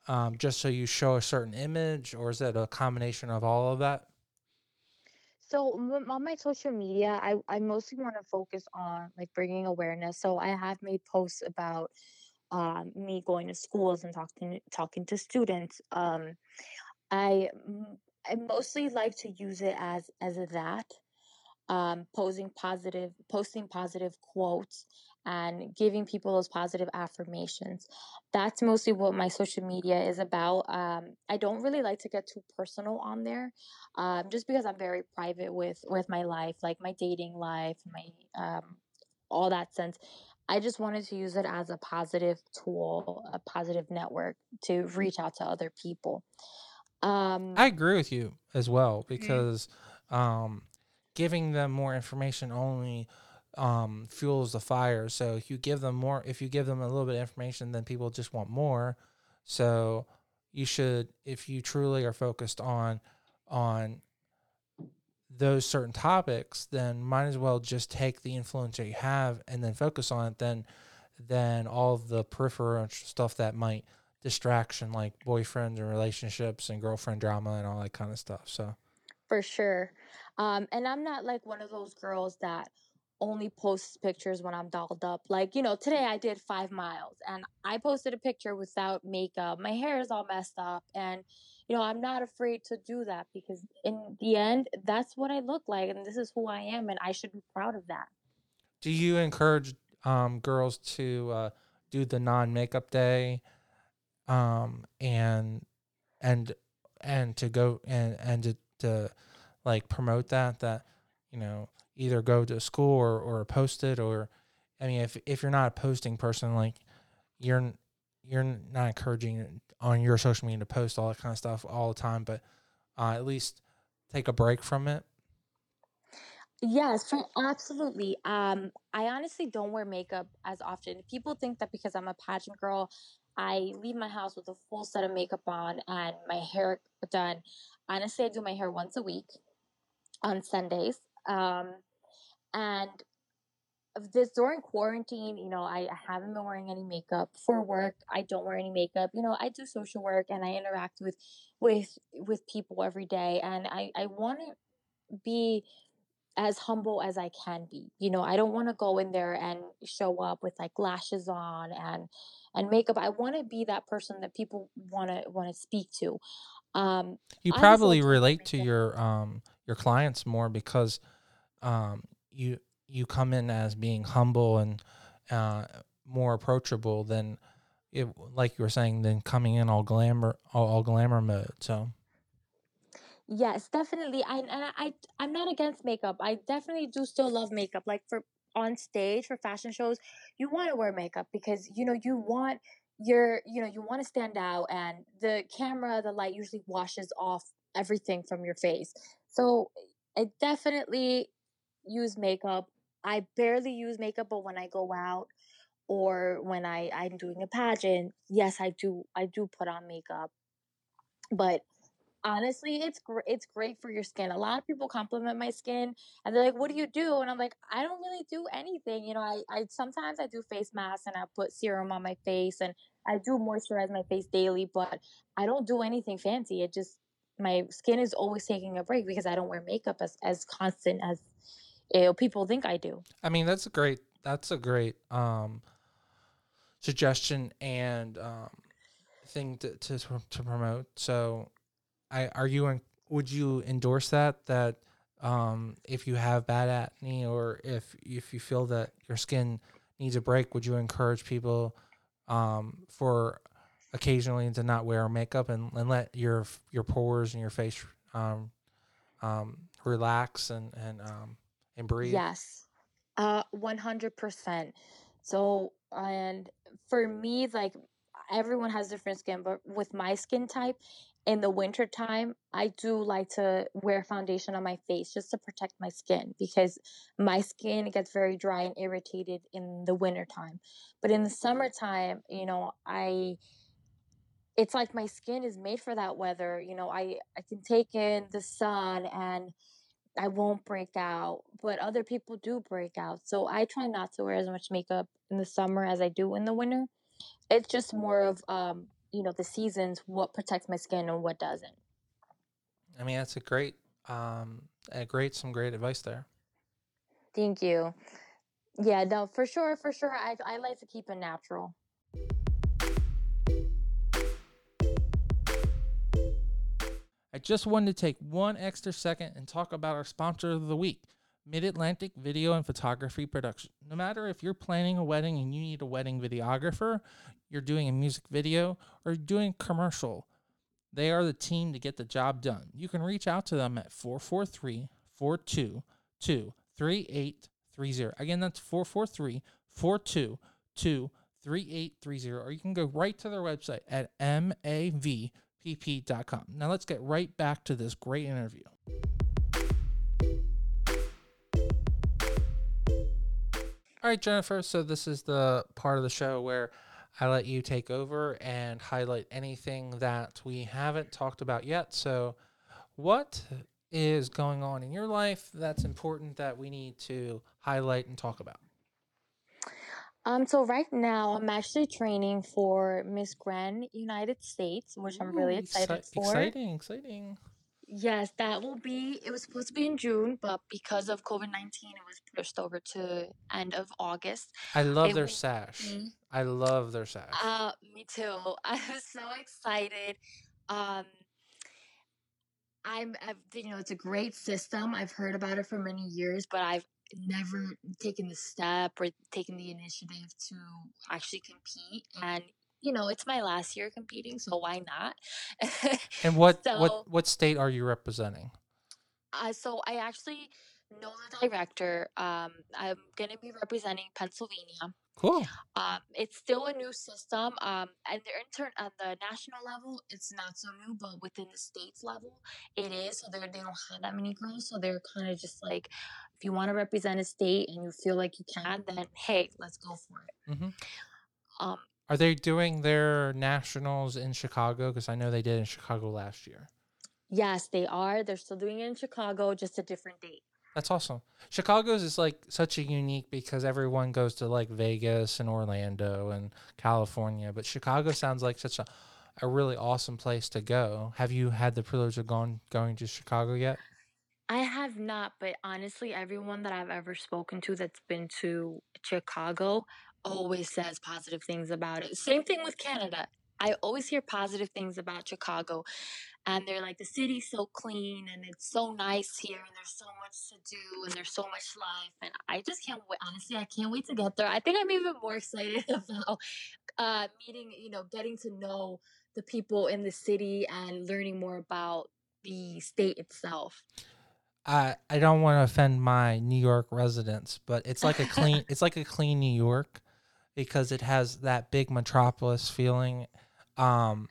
um, just so you show a certain image, or is that a combination of all of that? So on my social media, I, I mostly want to focus on like bringing awareness. So I have made posts about um, me going to schools and talking talking to students. Um, I I mostly like to use it as as a that um, posing positive, posting positive quotes and giving people those positive affirmations. That's mostly what my social media is about. Um, I don't really like to get too personal on there, um, just because I'm very private with with my life, like my dating life, my um, all that sense. I just wanted to use it as a positive tool, a positive network to reach out to other people. Um, I agree with you as well Mhm. because um, giving them more information only um, fuels the fire. So if you give them more, if you give them a little bit of information, then people just want more. So you should, if you truly are focused on on those certain topics, then might as well just take the influence that you have and then focus on it. Then, then all the peripheral stuff that might distraction like boyfriends and relationships and girlfriend drama and all that kind of stuff. So For sure. Um, and I'm not like one of those girls that only posts pictures when I'm dolled up. Like, you know, today I did five miles and I posted a picture without makeup. My hair is all messed up. And, you know, I'm not afraid to do that because in the end, that's what I look like. And this is who I am. And I should be proud of that. Do you encourage um, girls to uh, do the non makeup day um, and, and, and to go and, and to, to like promote that, that, you know, either go to school or, or post it or I mean if if you're not a posting person like you're you're not encouraging on your social media to post all that kind of stuff all the time but uh, at least take a break from it Yes, absolutely. Um, I honestly don't wear makeup as often. People think that because I'm a pageant girl, I leave my house with a full set of makeup on and my hair done. Honestly, I do my hair once a week on Sundays. Um, and this during quarantine, you know, I haven't been wearing any makeup for work. I don't wear any makeup. You know, I do social work and I interact with with with people every day and I I want to be as humble as I can be. You know, I don't want to go in there and show up with like lashes on and and makeup. I want to be that person that people want to want to speak to. Um, you probably relate to your um your clients more because um you you come in as being humble and uh, more approachable than it, like you were saying, than coming in all glamour, all, all glamour mode. So. Yes, definitely. I and I I'm not against makeup. I definitely do still love makeup. Like for on stage for fashion shows, you want to wear makeup because you know you want your you know you want to stand out and the camera the light usually washes off everything from your face. So I definitely use makeup. I barely use makeup, but when I go out or when I I'm doing a pageant, yes, I do I do put on makeup. But honestly, it's great. It's great for your skin. A lot of people compliment my skin, and they're like, "What do you do?" And I'm like, "I don't really do anything. You know, I I sometimes I do face masks and I put serum on my face, and I do moisturize my face daily, but I don't do anything fancy. It just my skin is always taking a break because I don't wear makeup as as constant as you know, people think I do. I mean, that's a great that's a great um, suggestion and um, thing to, to to promote. So, I are you in, would you endorse that that um, if you have bad acne or if if you feel that your skin needs a break, would you encourage people um, for occasionally to not wear makeup and, and let your your pores and your face um, um, relax and and um, and breathe? Yes. Uh 100%. So, and for me like everyone has different skin, but with my skin type in the winter time, I do like to wear foundation on my face just to protect my skin because my skin gets very dry and irritated in the winter time. But in the summertime, you know, I it's like my skin is made for that weather. You know, I I can take in the sun and I won't break out, but other people do break out. So I try not to wear as much makeup in the summer as I do in the winter. It's just more of um, you know, the seasons what protects my skin and what doesn't. I mean, that's a great um a great some great advice there. Thank you. Yeah, no, for sure, for sure. I I like to keep it natural. I just wanted to take one extra second and talk about our sponsor of the week, Mid Atlantic Video and Photography Production. No matter if you're planning a wedding and you need a wedding videographer, you're doing a music video, or doing commercial, they are the team to get the job done. You can reach out to them at 443 422 3830. Again, that's 443 422 3830. Or you can go right to their website at MAV pp.com. Now let's get right back to this great interview. All right, Jennifer. So this is the part of the show where I let you take over and highlight anything that we haven't talked about yet. So, what is going on in your life that's important that we need to highlight and talk about? Um, so right now I'm actually training for Miss Grand United States, which I'm really excited exci- for. exciting, exciting. Yes, that will be. It was supposed to be in June, but because of COVID nineteen, it was pushed over to end of August. I love It their will sash. be. I love their sash. Uh, me too. <laughs> I was so excited. Um, I'm, I've, you know, it's a great system. I've heard about it for many years, but I've never taken the step or taken the initiative to actually compete. And, you know, it's my last year competing, so why not? and <laughs> what so, what what state are you representing? uh, so I actually know the director. Um, I'm going to be representing Pennsylvania. Cool. Um, it's still a new system. Um, and the intern at the national level, it's not so new, but within the states level, it is. So they're, they don't have that many girls. So they're kind of just like, if you want to represent a state and you feel like you can, then hey, let's go for it. hmm Um, Are they doing their nationals in Chicago? Because I know they did in Chicago last year. yes, they are. They're still doing it in Chicago, just a different date. That's awesome. Chicago's is like such a unique because everyone goes to like Vegas and Orlando and California, but Chicago sounds like such a, a really awesome place to go. Have you had the privilege of going going to Chicago yet? I have not, but honestly, everyone that I've ever spoken to that's been to Chicago always says positive things about it. Same thing with Canada. I always hear positive things about Chicago. And they're like, the city's so clean and it's so nice here and there's so much to do and there's so much life. And I just can't wait. Honestly, I can't wait to get there. I think I'm even more excited <laughs> about uh, meeting, you know, getting to know the people in the city and learning more about the state itself. I I don't want to offend my New York residents, but it's like a clean <laughs> it's like a clean New York because it has that big metropolis feeling. Um,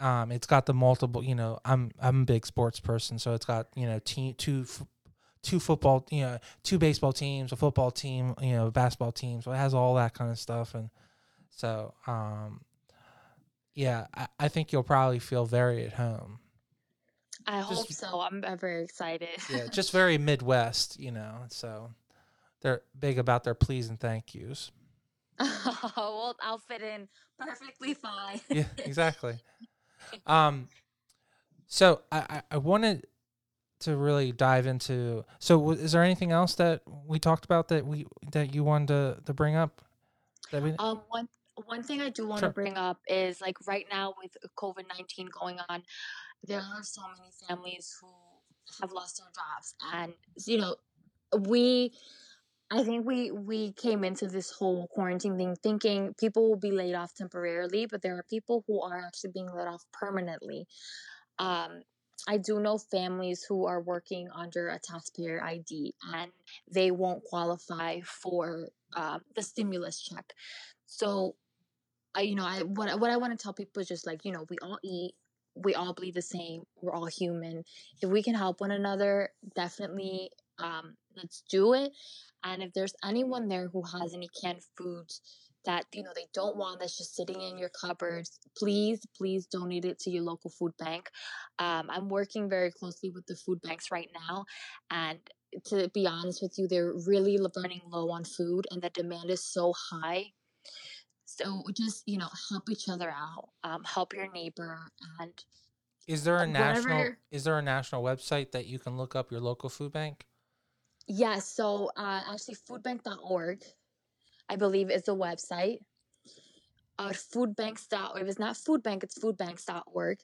um, it's got the multiple. You know, I'm I'm a big sports person, so it's got you know team two. Two football, you know, two baseball teams, a football team, you know, a basketball team. So it has all that kind of stuff, and so, um, yeah, I, I think you'll probably feel very at home. I hope so. I'm very excited. yeah, just <laughs> very Midwest, you know. So they're big about their please and thank yous. <laughs> well, I'll fit in perfectly fine. Yeah, <laughs> exactly. Um, so I, I I wanted to really dive into. So w- is there anything else that we talked about that we that you wanted to, to bring up? That we, Um, one one thing I do want Sure. to bring up is like right now with COVID nineteen going on, there are so many families who have lost their jobs, and you know, we. I think we we came into this whole quarantine thing thinking people will be laid off temporarily, but there are people who are actually being laid off permanently. Um, I do know families who are working under a taxpayer ID and they won't qualify for um, the stimulus check. So, I you know I what what I want to tell people is just like you know we all eat, we all bleed the same, we're all human. If we can help one another, definitely um, let's do it. And if there's anyone there who has any canned foods that you know they don't want that's just sitting in your cupboards, please please donate it to your local food bank. Um, I'm working very closely with the food banks right now, and to be honest with you, they're really running low on food, and the demand is so high. So just you know, help each other out, um, help your neighbor, and is there a um, national is there a national website that you can look up your local food bank? Yes. so uh, actually, foodbank.org, I believe, is the website. Uh, foodbanks.org. If it's not food bank, it's foodbanks.org.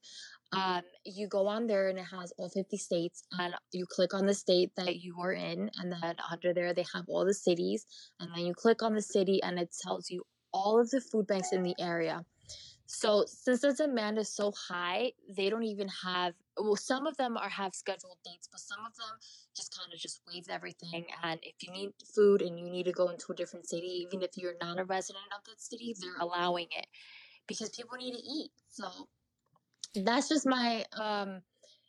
Um, you go on there and it has all 50 states, and you click on the state that you are in, and then under there they have all the cities, and then you click on the city, and it tells you all of the food banks in the area. So since the demand is so high, they don't even have. Well, some of them are have scheduled dates, but some of them just kind of just waive everything. And if you need food and you need to go into a different city, even if you're not a resident of that city, they're allowing it because people need to eat. So that's just my um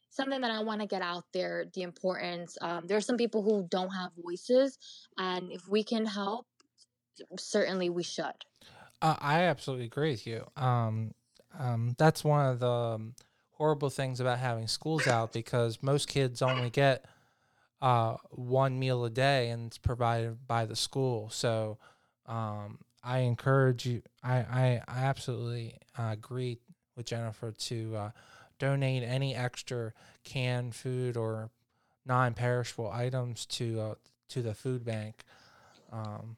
something that I want to get out there. The importance. Um, there are some people who don't have voices, and if we can help, certainly we should. Uh, I absolutely agree with you. Um, um, that's one of the um, horrible things about having schools out because most kids only get uh, one meal a day and it's provided by the school. So um, I encourage you. I I, I absolutely uh, agree with Jennifer to uh, donate any extra canned food or non-perishable items to uh, to the food bank. Um,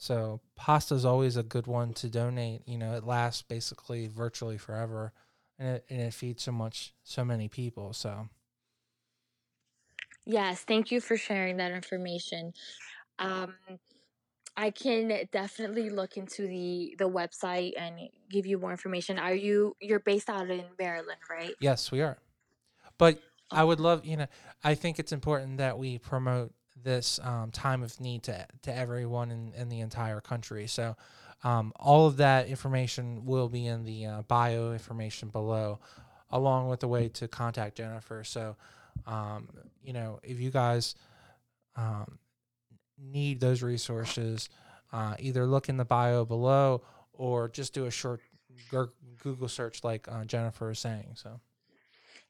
so pasta is always a good one to donate. You know, it lasts basically virtually forever, and it and it feeds so much so many people. So Yes, thank you for sharing that information. Um, I can definitely look into the the website and give you more information. Are you you're based out in Maryland, right? yes, we are. But I would love, you know, I think it's important that we promote this um, time of need to to everyone in, in the entire country. So, um, all of that information will be in the uh, bio information below, along with the way to contact Jennifer. So, um, you know, if you guys um, need those resources, uh, either look in the bio below or just do a short Google search, like uh, Jennifer is saying. So.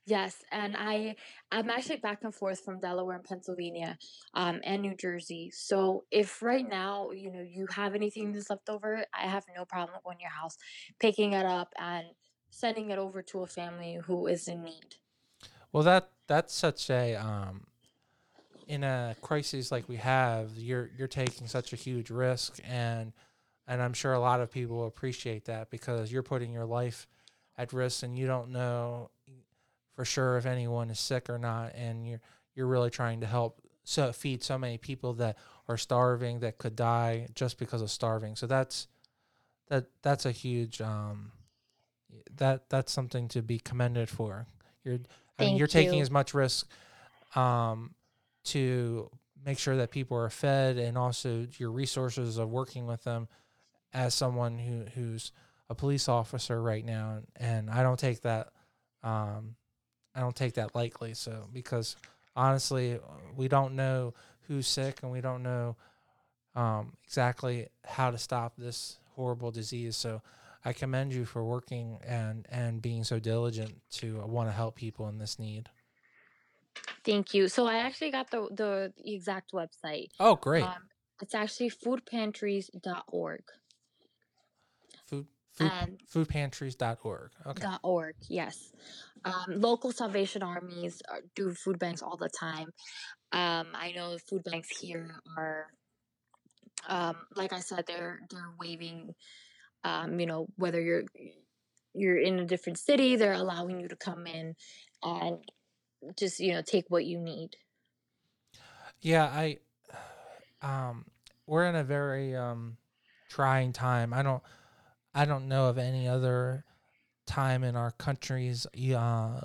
Yes, and I I'm actually back and forth from Delaware and Pennsylvania, um, and New Jersey. So if right now you know you have anything that's left over, I have no problem going to your house, picking it up and sending it over to a family who is in need. Well, that that's such a um, in a crisis like we have, you're you're taking such a huge risk, and and I'm sure a lot of people appreciate that because you're putting your life at risk, and you don't know for sure if anyone is sick or not, and you're you're really trying to help so feed so many people that are starving that could die just because of starving. So that's that that's a huge um, that that's something to be commended for. You're I mean, you're taking you. as much risk um, to make sure that people are fed, and also your resources of working with them as someone who who's a police officer right now, and I don't take that um, I don't take that lightly. So because honestly, we don't know who's sick, and we don't know um, exactly how to stop this horrible disease. So I commend you for working and and being so diligent to want to help people in this need. Thank you. So I actually got the the exact website. Oh, great! Um, it's actually foodpantries.org Food food and foodpantries.org. Okay. dot .org. Yes. Um, local Salvation Armies uh, do food banks all the time. Um, I know food banks here are, um, like I said, they're they're waiving. Um, you know, whether you're you're in a different city, they're allowing you to come in and just you know take what you need. Yeah, I um we're in a very um trying time. I don't I don't know of any other time in our country's uh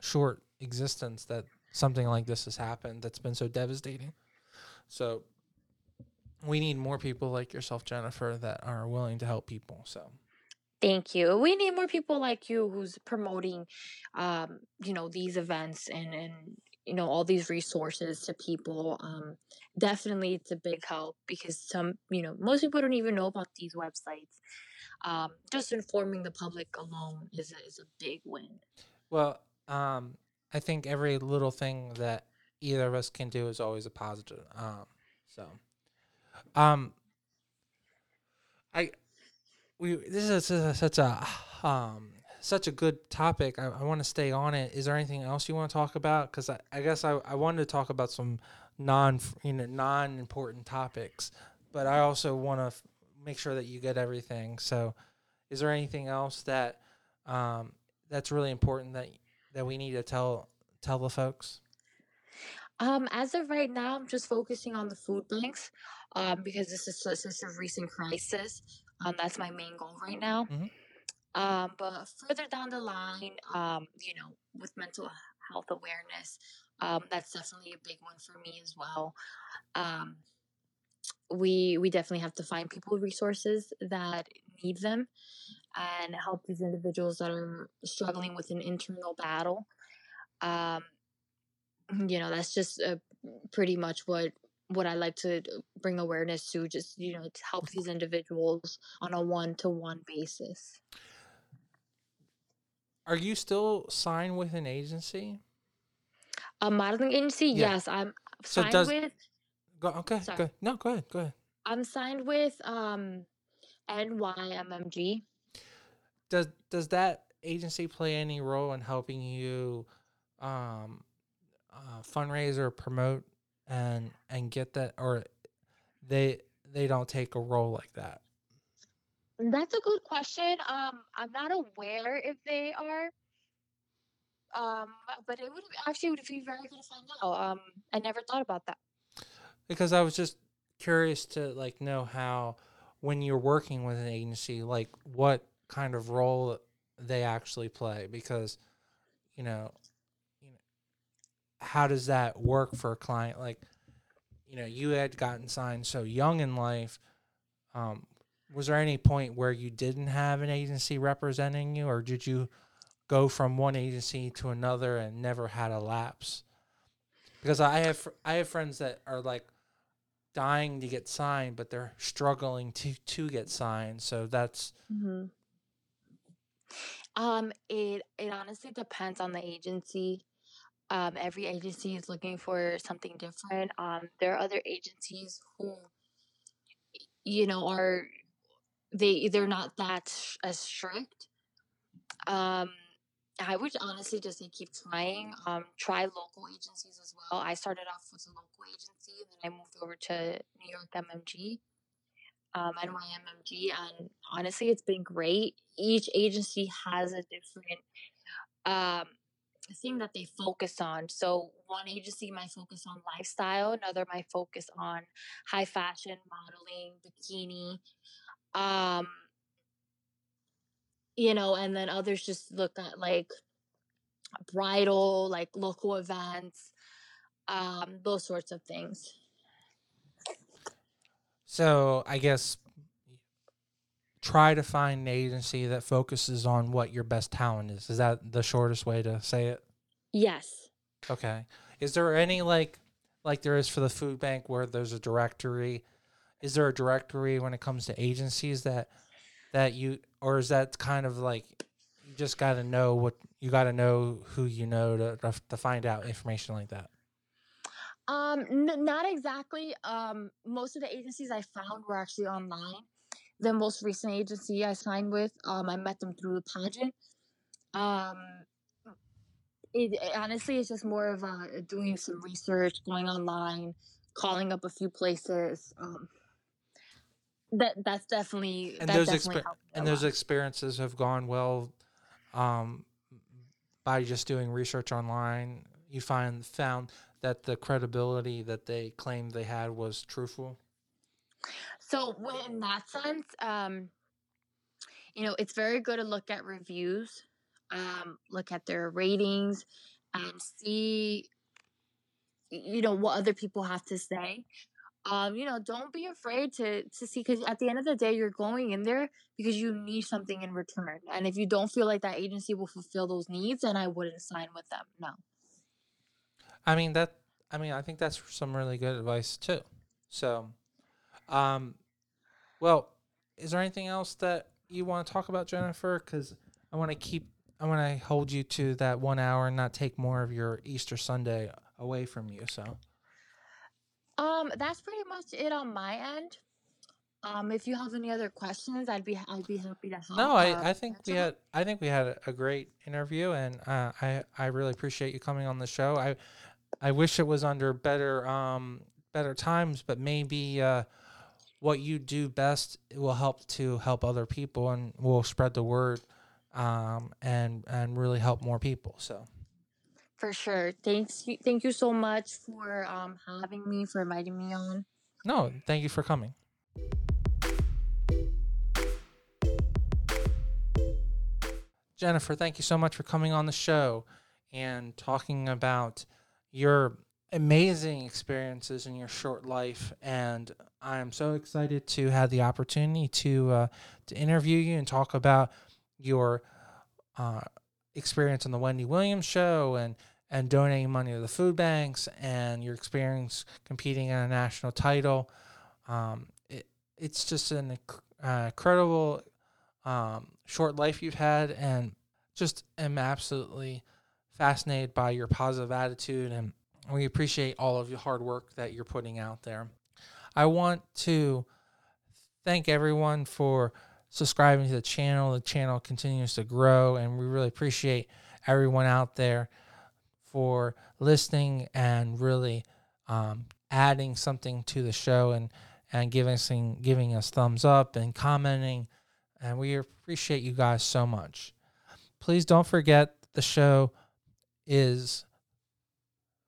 short existence that something like this has happened that's been so devastating. So we need more people like yourself, Jennifer, that are willing to help people. So Thank you. We need more people like you who's promoting, um, you know, these events and and you know all these resources to people. Um, definitely, it's a big help because some, you know, most people don't even know about these websites. Um, just informing the public alone is a, is a big win. well, um I think every little thing that either of us can do is always a positive. Um so um I we this is such a um such a good topic. I, I want to stay on it. Is there anything else you want to talk about? Because I, I guess I, I wanted to talk about some non you know non important topics, but I also want to make sure that you get everything. So, is there anything else that um that's really important that that we need to tell tell the folks? Um, as of right now, I'm just focusing on the food banks, um, because this is such, such a recent crisis. Um, that's my main goal right now. Mhm. Um, but further down the line, um, you know, with mental health awareness, um, that's definitely a big one for me as well. Um, we we definitely have to find people resources that need them and help these individuals that are struggling with an internal battle. Um, you know, that's just uh, pretty much what what I like to bring awareness to. Just you know, to help these individuals on a one to one basis. Are you still signed with an agency? A modeling agency, Yeah. yes, I'm So signed does with. Go okay Sorry. go no go ahead go ahead. I'm signed with um NYMMG. Does does that agency play any role in helping you um, uh, fundraise or promote and and get that, or they they don't take a role like that? That's a good question. Um, I'm not aware if they are. Um, but it would actually would be very good to find out. Um, I never thought about that. Because I was just curious to like know how when you're working with an agency, like what kind of role they actually play. Because you know, you know, how does that work for a client? Like, you know, you had gotten signed so young in life. Um, was there any point where you didn't have an agency representing you, or did you go from one agency to another and never had a lapse? Because I have I have friends that are like dying to get signed, but they're struggling to to get signed. So that's Mm-hmm. Um, it it honestly depends on the agency. Um, every agency is looking for something different. Um, there are other agencies who, you know, are they they're not that as strict. Um, I would honestly just say keep trying. Um, try local agencies as well. I started off with a local agency, and then I moved over to New York MMG um, NYMMG, and honestly, it's been great. Each agency has a different um, thing that they focus on. So, one agency might focus on lifestyle, another might focus on high fashion, modeling, bikini, um, you know, and then others just look at like bridal, like local events, um, those sorts of things. so. I guess try to find an agency that focuses on what your best talent is. Is that the shortest way to say it? Yes. Okay. Is there any like like there is for the food bank where there's a directory? Is there a directory when it comes to agencies that that you or is that kind of like you just got to know what you got to know who you know to to find out information like that? Um, n- not exactly. Um, most of the agencies I found were actually online. The most recent agency I signed with, um, I met them through the pageant. Um, it, it- honestly, it's just more of uh, doing some research, going online, calling up a few places. Um, that that's definitely And that those definitely exper- helped me a and those lot. experiences have gone well um, by just doing research online. You find found that the credibility that they claimed they had was truthful. So in that sense, um, you know, it's very good to look at reviews, um, look at their ratings, and see, you know, what other people have to say. Um, you know, don't be afraid to to see because at the end of the day, you're going in there because you need something in return. And if you don't feel like that agency will fulfill those needs, then I wouldn't sign with them. No. I mean that. I mean, I think that's some really good advice too. So, um, well, is there anything else that you want to talk about, Jennifer? Because I want to keep. I want to hold you to that one hour and not take more of your Easter Sunday away from you. So, Um, that's pretty much it on my end. Um, if you have any other questions, I'd be I'd be happy to help. no, uh, I, I think we had. I think we had a, a great interview, and uh, I I really appreciate you coming on the show. I I wish it was under better um better times, but maybe uh, what you do best will help to help other people, and will spread the word, um and and really help more people. So For sure. Thanks. Thank you so much for um having me, for inviting me on. no, thank you for coming. Jennifer, thank you so much for coming on the show and talking about your amazing experiences in your short life. And I am so excited to have the opportunity to uh, to interview you and talk about your uh, experience on the Wendy Williams show and and donating money to the food banks and your experience competing in a national title. Um, it, it's just an uh, incredible um, short life you've had, and just am absolutely fascinated by your positive attitude, and we appreciate all of your hard work that you're putting out there. I want to thank everyone for subscribing to the channel. The channel continues to grow, and we really appreciate everyone out there for listening and really um, adding something to the show and and giving us giving us thumbs up and commenting. And we appreciate you guys so much. Please don't forget the show is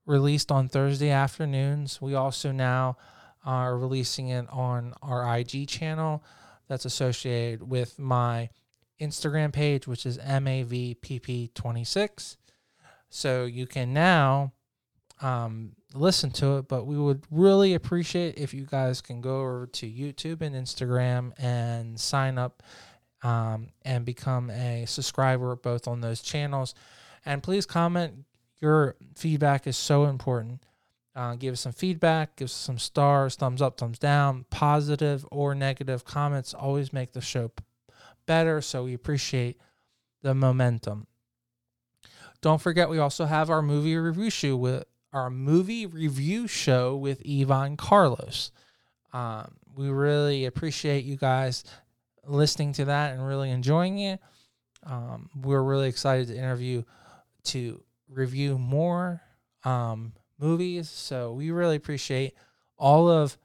released on Thursday afternoons. We also now are releasing it on our IG channel that's associated with my Instagram page, which is MAVPP26. So you can now um, listen to it, but we would really appreciate if you guys can go over to YouTube and Instagram and sign up um, and become a subscriber both on those channels. And please comment. Your feedback is so important. Uh, give us some feedback, give us some stars, thumbs up, thumbs down, positive or negative comments always make the show better. So we appreciate the momentum. Don't forget, we also have our movie review show with our movie review show with Yvonne Carlos. Um, we really appreciate you guys listening to that and really enjoying it. Um, we're really excited to interview to review more um, movies. So we really appreciate all of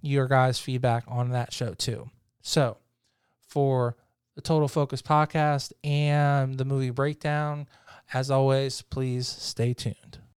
your guys' feedback on that show too. So for the Total Focus podcast and the movie breakdown, as always, please stay tuned.